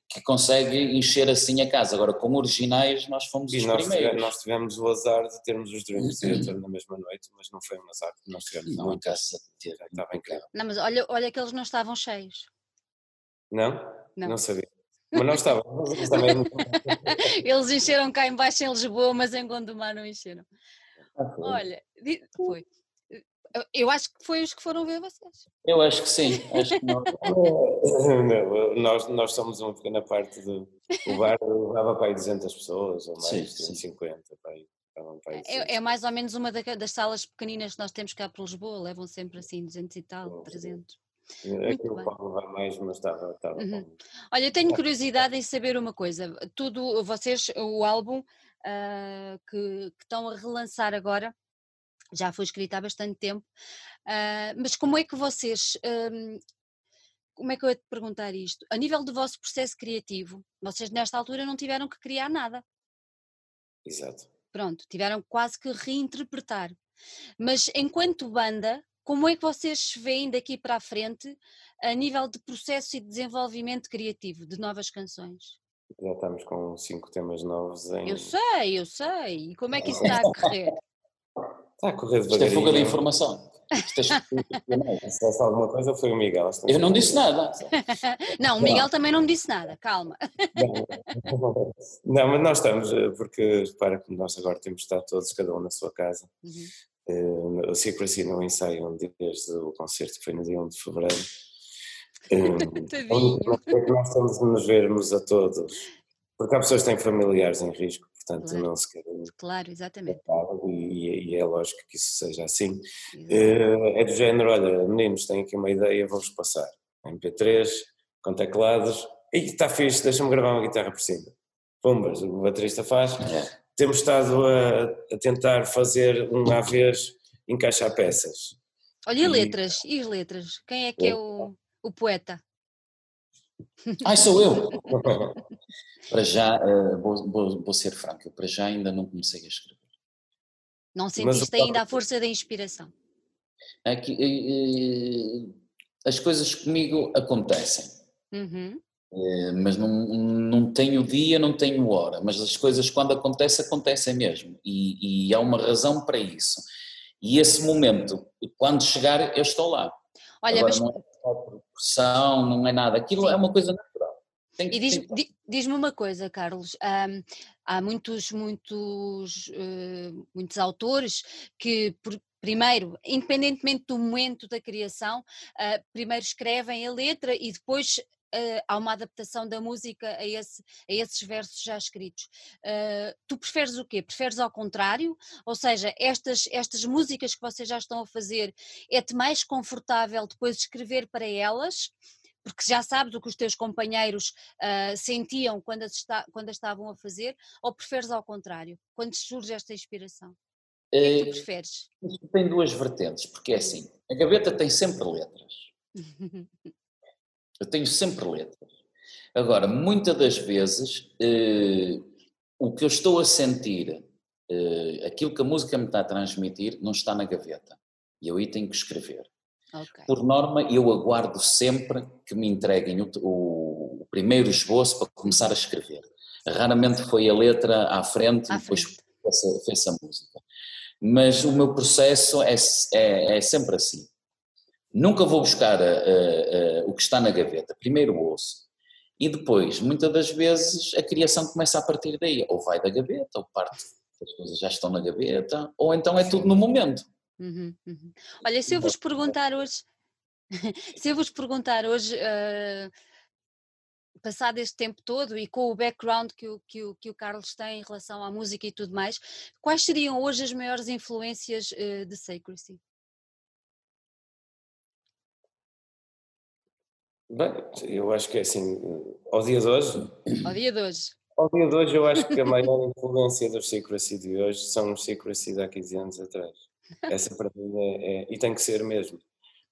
que consegue encher assim a casa. Agora, com originais, nós fomos e os nós primeiros. Tivemos, nós tivemos o azar de termos os Dream Theater na mesma noite, mas não foi um azar, nós tivemos não, a casa estava incrível. Não, mas olha, olha que eles não estavam cheios. Não? Não, não sabia. Mas não estava. [laughs] Eles encheram cá embaixo em Lisboa, mas em Gondomar não encheram. Ah, Olha, foi. Eu acho que foi os que foram ver vocês. Eu acho que sim. Acho que não. [laughs] não nós, nós somos uma pequena parte do. O bar levava para aí 200 pessoas, ou mais, sim, 250. Sim. Para aí. É, é, mais ou menos uma das salas pequeninas que nós temos cá para Lisboa, levam sempre assim 200 e tal, 300. É que eu falo mais, mas estava, estava uhum. Olha, eu tenho curiosidade em saber uma coisa. Tudo, vocês, o álbum uh, que, que, estão a relançar agora, já foi escrito há bastante tempo, uh, mas como é que vocês. Um, como é que eu ia te perguntar isto? A nível do vosso processo criativo, vocês nesta altura não tiveram que criar nada. Exato. Pronto, tiveram quase que reinterpretar. Mas enquanto banda, como é que vocês veem daqui para a frente a nível de processo e de desenvolvimento criativo de novas canções? Já estamos com cinco temas novos em. Eu sei, eu sei. E como é que isso está a [laughs] correr? Está a correr Isto é fuga de informação. [laughs] Se alguma coisa foi o Miguel. Eu não disse nada. [laughs] Não, o Miguel também não me disse nada, calma. Não, mas nós estamos, eh, porque repara que nós agora temos estado todos, cada um na sua casa. Uhum. Uh, o Secrecy não ensaiam desde o concerto que foi no dia 1 de Fevereiro. [laughs] Um, nós estamos a nos vermos a todos, porque há pessoas que têm familiares em risco portanto claro. não se querem. Claro, exatamente. E, e, é lógico que isso seja assim. Uh, é do género: olha, meninos, têm aqui uma ideia, vou-vos passar. MP3, com teclados, e está fixe, deixa-me gravar uma guitarra por cima. Pumbas, o baterista faz. É. Temos estado a, a, tentar fazer um à vez, encaixar peças. Olha, e, letras? E as letras? Quem é que é, é o, o poeta? Ai, sou eu! [laughs] para já, uh, vou, vou, vou, ser franco, eu para já ainda não comecei a escrever. Não sentiste ainda a força da inspiração? É que, uh, as coisas comigo acontecem. Uhum. Uh, mas não, não tenho dia, não tenho hora, mas as coisas quando acontecem, acontecem mesmo, e, e há uma razão para isso. E esse momento, quando chegar, eu estou lá. Olha, Agora, mas... não é pressão, não é nada, aquilo Sim. é uma coisa natural. Tem, e diz-me diz uma coisa, Carlos, há muitos, muitos, uh, muitos autores que, por, primeiro, independentemente do momento da criação, uh, primeiro escrevem a letra e depois uh, há uma adaptação da música a, esse, a esses versos já escritos. Uh, tu preferes o quê? Preferes ao contrário? Ou seja, estas, estas músicas que vocês já estão a fazer, é-te mais confortável depois escrever para elas? porque já sabes o que os teus companheiros uh, sentiam quando as, está, quando as estavam a fazer, ou preferes ao contrário, quando surge esta inspiração? O que é que tu preferes? Tem duas vertentes, porque é assim, a gaveta tem sempre letras. [laughs] Eu tenho sempre letras. Agora, muitas das vezes, eh, o que eu estou a sentir, eh, aquilo que a música me está a transmitir, não está na gaveta. E eu aí tenho que escrever. Okay. Por norma, eu aguardo sempre que me entreguem o, o, primeiro esboço para começar a escrever. Raramente foi a letra à frente à e depois fez a música. Mas o meu processo é, é, é sempre assim. Nunca vou buscar uh, uh, o que está na gaveta, primeiro ouço. E depois, muitas das vezes, a criação começa a partir daí. Ou vai da gaveta, ou parte das coisas já estão na gaveta, ou então é tudo no momento. Uhum, uhum. Olha, se eu vos perguntar hoje, [laughs] se eu vos perguntar hoje, uh, passado este tempo todo e com o background que o, que, o, que o Carlos tem em relação à música e tudo mais, quais seriam hoje as maiores influências uh, de Sacrecy? Bem, eu acho que é assim, ao dia de hoje. Ao dia de hoje. Ao dia de hoje, eu acho que a maior [laughs] influência dos Secrecy de hoje são os Secrecy de há 15 anos atrás. Essa para mim é, é, e tem que ser mesmo.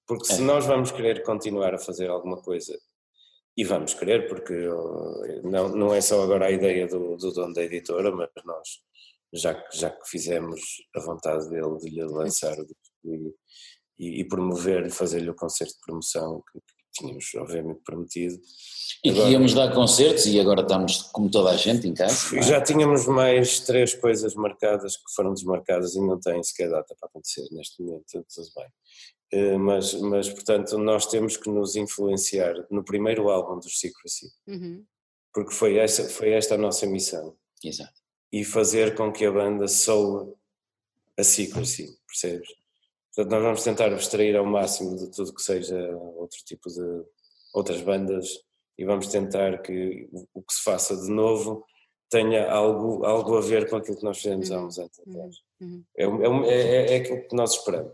Porque se é. nós vamos querer continuar a fazer alguma coisa, e vamos querer, porque não, não é só agora a ideia do, do dono da editora, mas nós, já, já que fizemos a vontade dele de lhe lançar o disco e, e promover, fazer-lhe o concerto de promoção que, tínhamos obviamente prometido. E agora, que íamos dar concertos e agora estamos como toda a gente em casa. É? Já tínhamos mais três coisas marcadas que foram desmarcadas e não têm sequer data para acontecer neste momento, tudo bem. Eh, mas, mas, portanto, nós temos que nos influenciar no primeiro álbum dos Secrecy, uhum. porque foi, essa, foi esta a nossa missão. Exato. E fazer com que a banda soa a Secrecy, percebes? Portanto, nós vamos tentar abstrair ao máximo de tudo que seja outro tipo de outras bandas e vamos tentar que o que se faça de novo tenha algo, algo a ver com aquilo que nós fizemos há uhum. uns anos uhum. atrás. Uhum. É, é, é, é, aquilo que nós esperamos.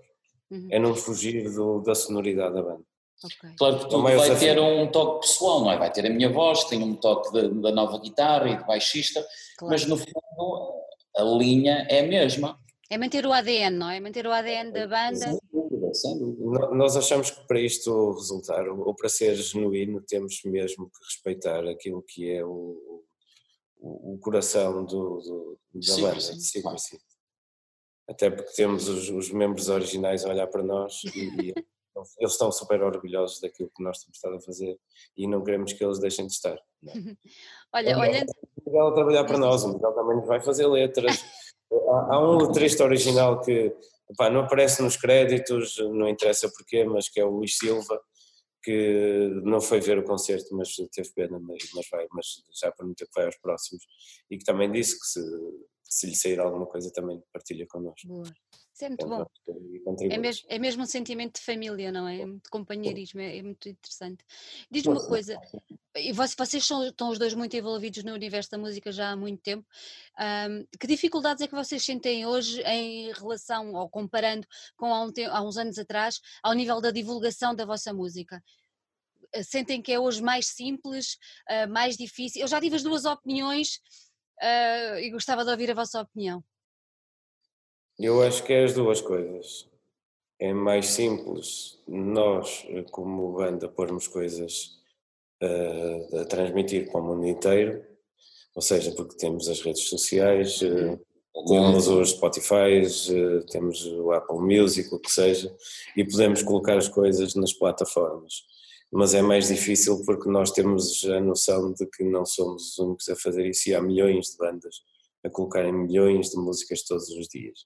Uhum. É não fugir do, da sonoridade da banda. Okay. Claro que tudo vai ter um toque pessoal, não é? Vai ter a minha voz, tem um toque de, da nova guitarra e de baixista, claro. mas no fundo a linha é a mesma. É manter o ADN, não é? Manter o ADN da banda. Sem dúvida, sem dúvida. Nós achamos que para isto resultar, ou para ser genuíno, temos mesmo que respeitar aquilo que é o, o, coração do, do, da sim, banda, sim, de Secrecy. Até porque temos os, os, membros originais a olhar para nós e, e [laughs] eles estão super orgulhosos daquilo que nós temos estado a fazer e não queremos que eles deixem de estar. É? [laughs] Olha, olha. O Miguel a trabalhar para nós, o Miguel também vai fazer letras. [laughs] Há, há um letrista original que, Epá, não aparece nos créditos, não interessa porquê, mas que é o Luís Silva, que não foi ver o concerto, mas teve pena, mas, mas, vai, mas já prometeu que vai aos próximos, e que também disse que se, se lhe sair alguma coisa também partilha connosco. Boa. Isso é muito é, bom. É mesmo, é mesmo um sentimento de família, não é? De companheirismo, é, é muito interessante. Diz-me uma coisa, e vocês são, estão os dois muito envolvidos no universo da música já há muito tempo, um, que dificuldades é que vocês sentem hoje em relação, ou comparando com há, um há uns anos atrás, ao nível da divulgação da vossa música? Sentem que é hoje mais simples, uh, mais difícil? Eu já tive as duas opiniões uh, e gostava de ouvir a vossa opinião. Eu acho que é as duas coisas. É mais simples nós, como banda, pormos coisas uh, a transmitir para o mundo inteiro, ou seja, porque temos as redes sociais, uh, temos os Spotify, uh, temos o Apple Music, o que seja, e podemos colocar as coisas nas plataformas. Mas é mais difícil porque nós temos a noção de que não somos os únicos a fazer isso e há milhões de bandas a colocarem milhões de músicas todos os dias.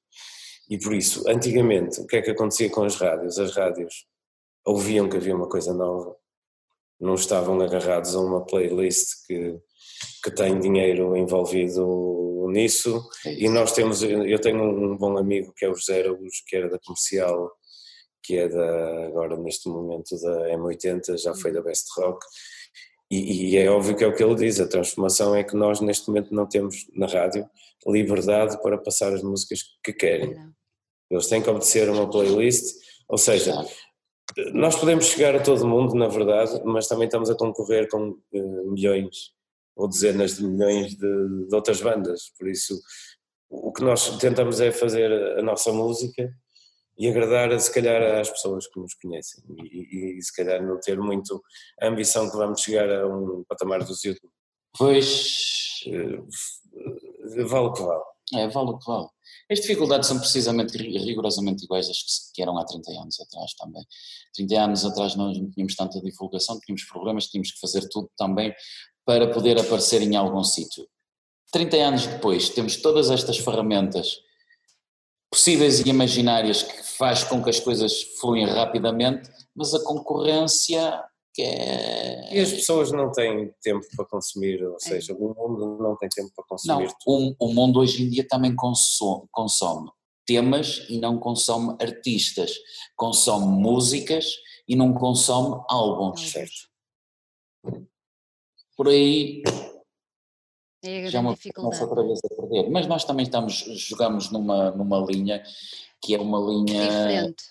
E por isso, antigamente, o que é que acontecia com as rádios? As rádios ouviam que havia uma coisa nova, não estavam agarrados a uma playlist que, que tem dinheiro envolvido nisso. É e nós temos, eu tenho um bom amigo que é o José Araújo, que era da comercial, que é da, agora neste momento da M80, já foi da Best Rock, e, e, é óbvio que é o que ele diz, a transformação é que nós neste momento não temos na rádio liberdade para passar as músicas que querem. Eles têm que obedecer uma playlist, ou seja, nós podemos chegar a todo mundo, na verdade, mas também estamos a concorrer com uh, milhões ou dezenas de milhões de, de outras bandas, por isso o que nós tentamos é fazer a nossa música e agradar se calhar às pessoas que nos conhecem e, e, e, se calhar não ter muito a ambição que vamos chegar a um patamar do YouTube. Pois uh, vale o que vale. É, vale o que vale. As dificuldades são precisamente rigorosamente iguais às que eram há 30 anos atrás também. 30 anos atrás nós não tínhamos tanta divulgação, tínhamos problemas, tínhamos que fazer tudo também para poder aparecer em algum sítio. 30 anos depois temos todas estas ferramentas possíveis e imaginárias que faz com que as coisas fluem rapidamente, mas a concorrência que é... E as pessoas não têm tempo para consumir, ou é. seja, o mundo não tem tempo para consumir não, tudo. O, o mundo hoje em dia também consome, consome temas e não consome artistas, consome músicas e não consome álbuns. Certo. Por aí é já é uma dificuldade. outra vez a perder. Mas nós também estamos, jogamos numa, numa linha que é uma linha diferente,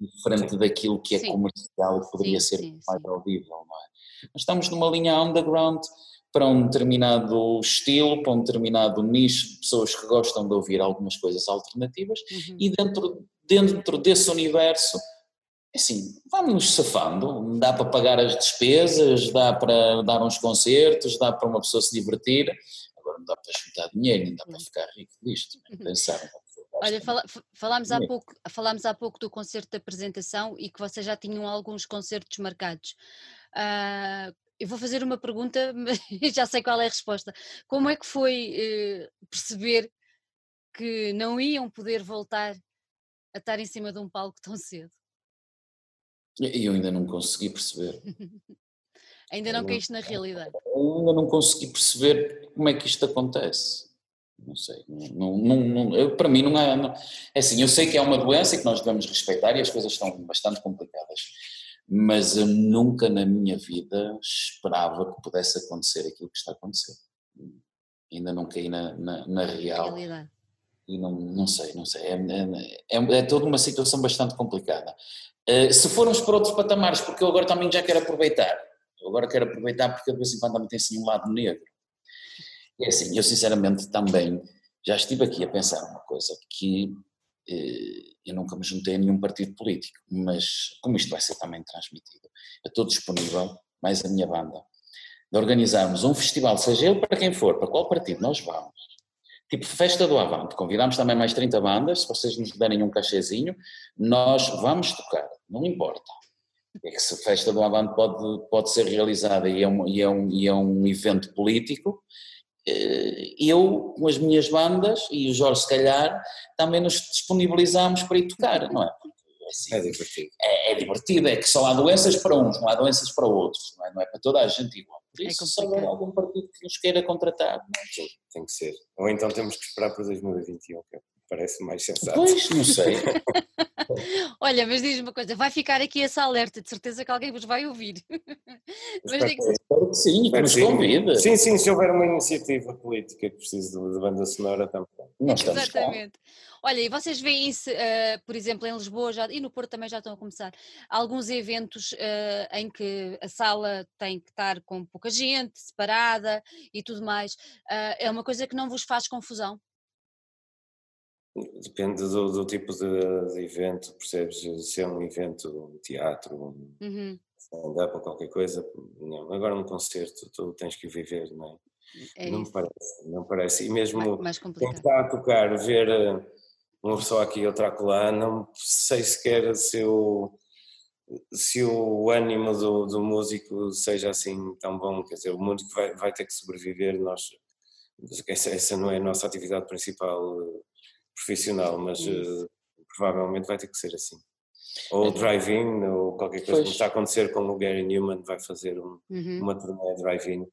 diferente daquilo que é sim. comercial, poderia sim, ser mais audível, não é? Nós estamos numa linha underground para um determinado estilo, para um determinado nicho de pessoas que gostam de ouvir algumas coisas alternativas uhum. e dentro, dentro desse universo assim, vamos safando, dá para pagar as despesas, dá para dar uns concertos, dá para uma pessoa se divertir, agora não dá para juntar dinheiro, não dá para ficar rico disto, né? pensar. Olha, fala, falámos, há pouco, falámos há pouco do concerto de apresentação e que vocês já tinham alguns concertos marcados. Uh, eu vou fazer uma pergunta, [laughs] mas já sei qual é a resposta. Como é que foi uh, perceber que não iam poder voltar a estar em cima de um palco tão cedo? E eu ainda não consegui perceber. [laughs] ainda não caíste na realidade? Ainda não consegui perceber como é que isto acontece. Não sei. Não, não, não, eu, para mim não é. Não, é assim, eu sei que é uma doença que nós devemos respeitar e as coisas estão bastante complicadas. Mas eu nunca na minha vida esperava que pudesse acontecer aquilo que está a acontecer. Ainda não caí na, na, na real. Realidade. E não, não sei, não sei. É, é, é, é toda uma situação bastante complicada. Uh, se formos para outros patamares, porque eu agora também já quero aproveitar, eu agora quero aproveitar porque de vez em quando também tem assim um lado negro. É assim, eu sinceramente também já estive aqui a pensar uma coisa que uh, eu nunca me juntei a nenhum partido político, mas como isto vai ser também transmitido, eu estou disponível, mais a minha banda, de organizarmos um festival, seja ele para quem for, para qual partido nós vamos, Tipo Festa do Avante, convidamos também mais 30 bandas, se vocês nos derem um cachezinho, nós vamos tocar, não importa. É que se Festa do Avante pode, pode ser realizada e é, um, e, é um, e é um evento político, eh, eu, com as minhas bandas, e o Jorge se calhar, também nos disponibilizamos para ir tocar, não é? Assim, é divertido. É, é, divertido, é que só há doenças para uns, não há doenças para outros, não é, não é para toda a gente igual. Por isso, é só há algum partido que nos queira contratar. Não é? Tem que ser. Ou então temos que esperar para 2021, que parece mais sensato. Pois, não [laughs] sei. [laughs] Olha, mas diz-me uma coisa, vai ficar aqui essa alerta, de certeza que alguém vos vai ouvir. [laughs] mas digo... Espero que sim, que nos convida. Sim, sim, se houver uma iniciativa política que precise de banda sonora também. Nós Exatamente. Olha, e vocês veem se, uh, por exemplo, em Lisboa já, e no Porto também já estão a começar, alguns eventos uh, em que a sala tem que estar com pouca gente, separada e tudo mais. Uh, é uma coisa que não vos faz confusão? Depende do, do tipo de, de, evento, percebes? Se é um evento, um teatro, um uhum. stand-up ou qualquer coisa, não. Agora um concerto, tu tens que viver, não é? é não me parece, não parece. E mesmo mais, quem está a tocar, ver uma pessoa aqui e outra acolá, não sei sequer se o, se o ânimo do, do músico seja assim tão bom, quer dizer, o músico vai, vai ter que sobreviver, nós, essa, essa não é a nossa atividade principal eh, profissional, mas uh, provavelmente vai ter que ser assim. Ou é. drive-in, ou qualquer coisa, como está a acontecer com o Gary Newman, vai fazer um, uhum. uma turnê drive-in,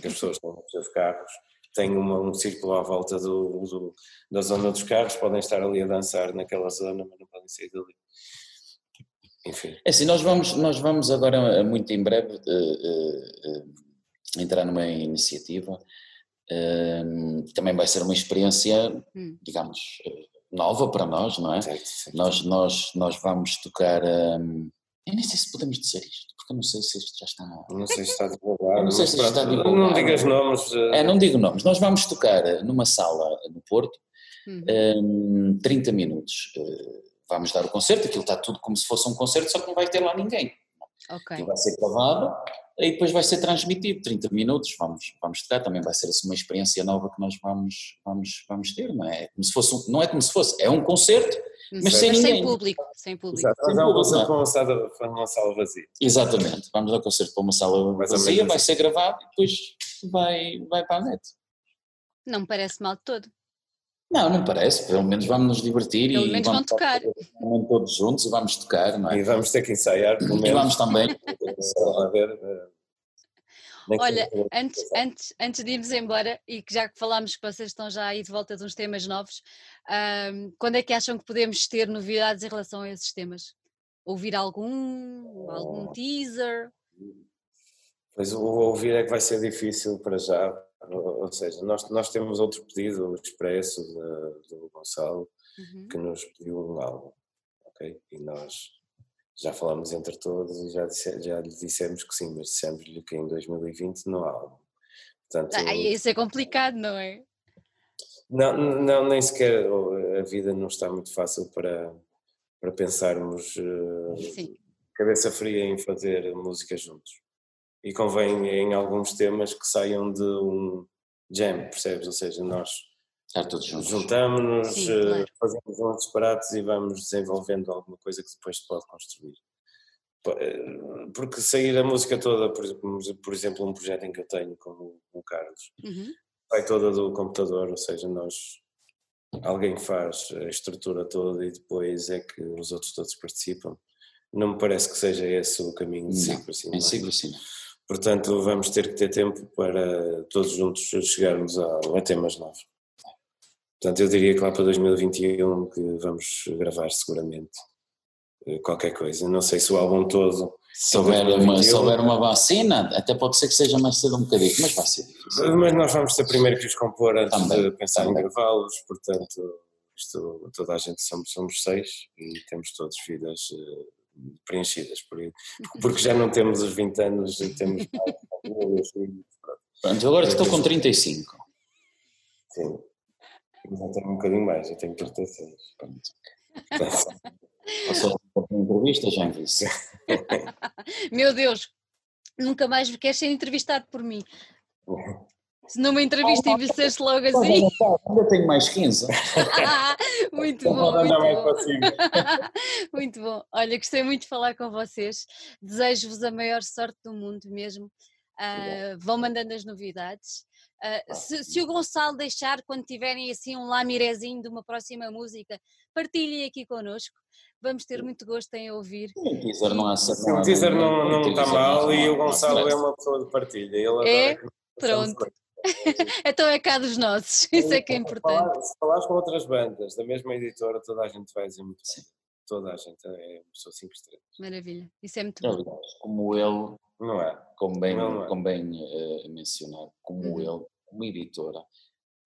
que as pessoas estão nos seus carros tem uma, um círculo à volta do, do, da zona dos carros, podem estar ali a dançar naquela zona, mas não podem sair dali. Enfim. É assim, nós vamos, nós vamos agora, muito em breve, uh, uh, uh, entrar numa iniciativa. Também vai ser uma experiência, hum. digamos, nova para nós, não é? Certo, certo. Nós, nós, nós vamos tocar. Um, eu nem sei se podemos dizer isto porque eu não sei se isto já está. Não sei se está divulgado. Não sei se está divulgado. Não digas nomes. É, não digo nomes. Nós vamos tocar numa sala no Porto, uhum. um, 30 minutos. Uh, vamos dar o concerto, aquilo está tudo como se fosse um concerto, só que não vai ter lá ninguém. Ok. Aquilo vai ser gravado e depois vai ser transmitido, 30 minutos, vamos, vamos tocar, também vai ser assim, uma experiência nova que nós vamos, vamos, vamos ter, não é? Como se fosse, não é como se fosse, é um concerto mas, sem, mas sem público. Sem público. Exato. Vamos ao concerto para uma, sala, para uma sala vazia. Exatamente, vamos ao concerto para uma sala vazia, vai ser gravado e depois vai, vai para a net. Não me parece mal de todo. Não, não parece, pelo menos vamos nos divertir pelo e menos vamos tocar. todos juntos e vamos tocar, não é? E vamos ter que ensaiar, pelo menos. E vamos também. [laughs] Olha, antes, antes, antes de irmos embora, e que já que falámos que vocês estão já aí de volta de uns temas novos, um, quando é que acham que podemos ter novidades em relação a esses temas? Ouvir algum, algum teaser? Pois o ouvir é que vai ser difícil para já, ou seja, nós, nós temos outro pedido expresso do Gonçalo, uhum. que nos pediu um álbum, ok? E nós já falámos entre todos e já, disse, já lhe dissemos que sim, mas dissemos-lhe que em 2020 não há álbum. Portanto, ah, isso é complicado, não é? Não, não, nem sequer a vida não está muito fácil para, para pensarmos uh, cabeça fria em fazer música juntos. E convém em alguns temas que saiam de um jam, percebes? Ou seja, nós juntamos-nos, uh, claro. fazemos uns disparates e vamos desenvolvendo alguma coisa que depois se pode construir. Eh, porque sair a música toda, por exemplo, por exemplo um projeto em que eu tenho com o Carlos, uhum sai toda do computador, ou seja, nós alguém faz a estrutura toda e depois é que os outros todos participam. Não me parece que seja esse o caminho de ciclo assim. Em ciclo sim. Portanto, vamos ter que ter tempo para todos juntos chegarmos a, a temas novos. Portanto, eu diria que lá para 2021 que vamos gravar seguramente eh, qualquer coisa. Não sei se o álbum todo se houver, uma, se houver uma vacina, até pode ser que seja mais cedo um bocadinho, mas vai ser difícil. Mas nós vamos ser primeiro que os compor antes também, de pensar também. em gravá-los, portanto, isto, toda a gente somos, somos seis e temos todas vidas preenchidas, por, [laughs] porque já não temos os 20 anos e temos mais. Pronto, agora estou com 35. Sim, já tenho um bocadinho mais, eu tenho 36. Pronto. [laughs] Passou uma entrevista, já disse. [laughs] Meu Deus, nunca mais queres ser entrevistado por mim. Se numa entrevista envelheceste logo assim. Ainda tenho mais 15. [laughs] muito bom. Muito bom. [laughs] muito bom. Olha, gostei muito de falar com vocês. Desejo-vos a maior sorte do mundo mesmo. Uh, vão mandando as novidades. Uh, se, se, o Gonçalo deixar, quando tiverem assim um lamirezinho de uma próxima música, partilhem aqui connosco. Vamos ter muito gosto em ouvir. O teaser não há O teaser não, não está mal e o Gonçalo é uma pessoa de partilha. Ele é? Pronto. Então [laughs] é cá dos nossos, isso é que é importante. Se falares com outras bandas da mesma editora, toda a gente vai dizer muito bem. Toda a gente é uma pessoa 5 estrelas. Maravilha, isso é muito bom. Como ele, não é? como bem, não é. Como bem uh, mencionado, como uhum. ele, como editora,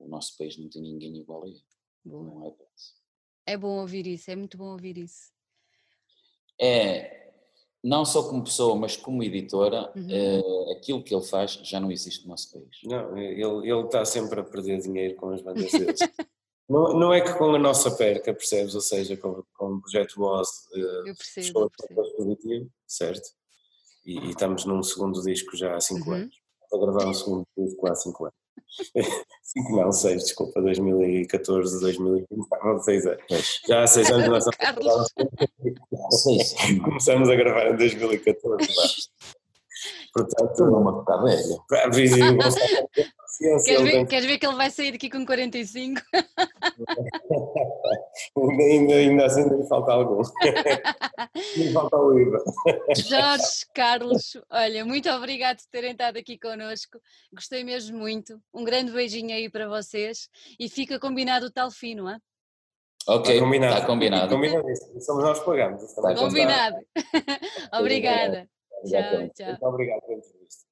o nosso país não tem ninguém igual a ele. Não é, é bom ouvir isso, é muito bom ouvir isso. É, não só como pessoa, mas como editora, uhum. uh, aquilo que ele faz já não existe no nosso país. Não, ele, ele está sempre a perder dinheiro com as bandas [laughs] deles. não, não é que com a nossa perca, percebes? Ou seja, com, com o projeto Boss, uh, eu percebo, eu percebo. positivo, certo? E, e, estamos num segundo disco já há 5 uhum. anos. Para gravar um segundo disco há 5 anos. 5 não, 6, desculpa, 2014, 2020, não, 6 anos. Já há 6 anos nós [laughs] [laughs] começamos a gravar em 2014. [laughs] Portanto, não uma está velha. Queres ver, queres ver que ele vai sair aqui com 45? ainda, ainda assim ainda falta algum. [laughs] ainda falta o IVA. Jorge, Carlos, olha, muito obrigado por terem estado aqui connosco. Gostei mesmo muito. Um grande beijinho aí para vocês e fica combinado o tal fim, não é? Ok, está combinado. Está combinado. combinado Somos nós que pagamos. Combinado. [laughs] Obrigada. Tchau, tchau. Muito obrigado pela entrevista.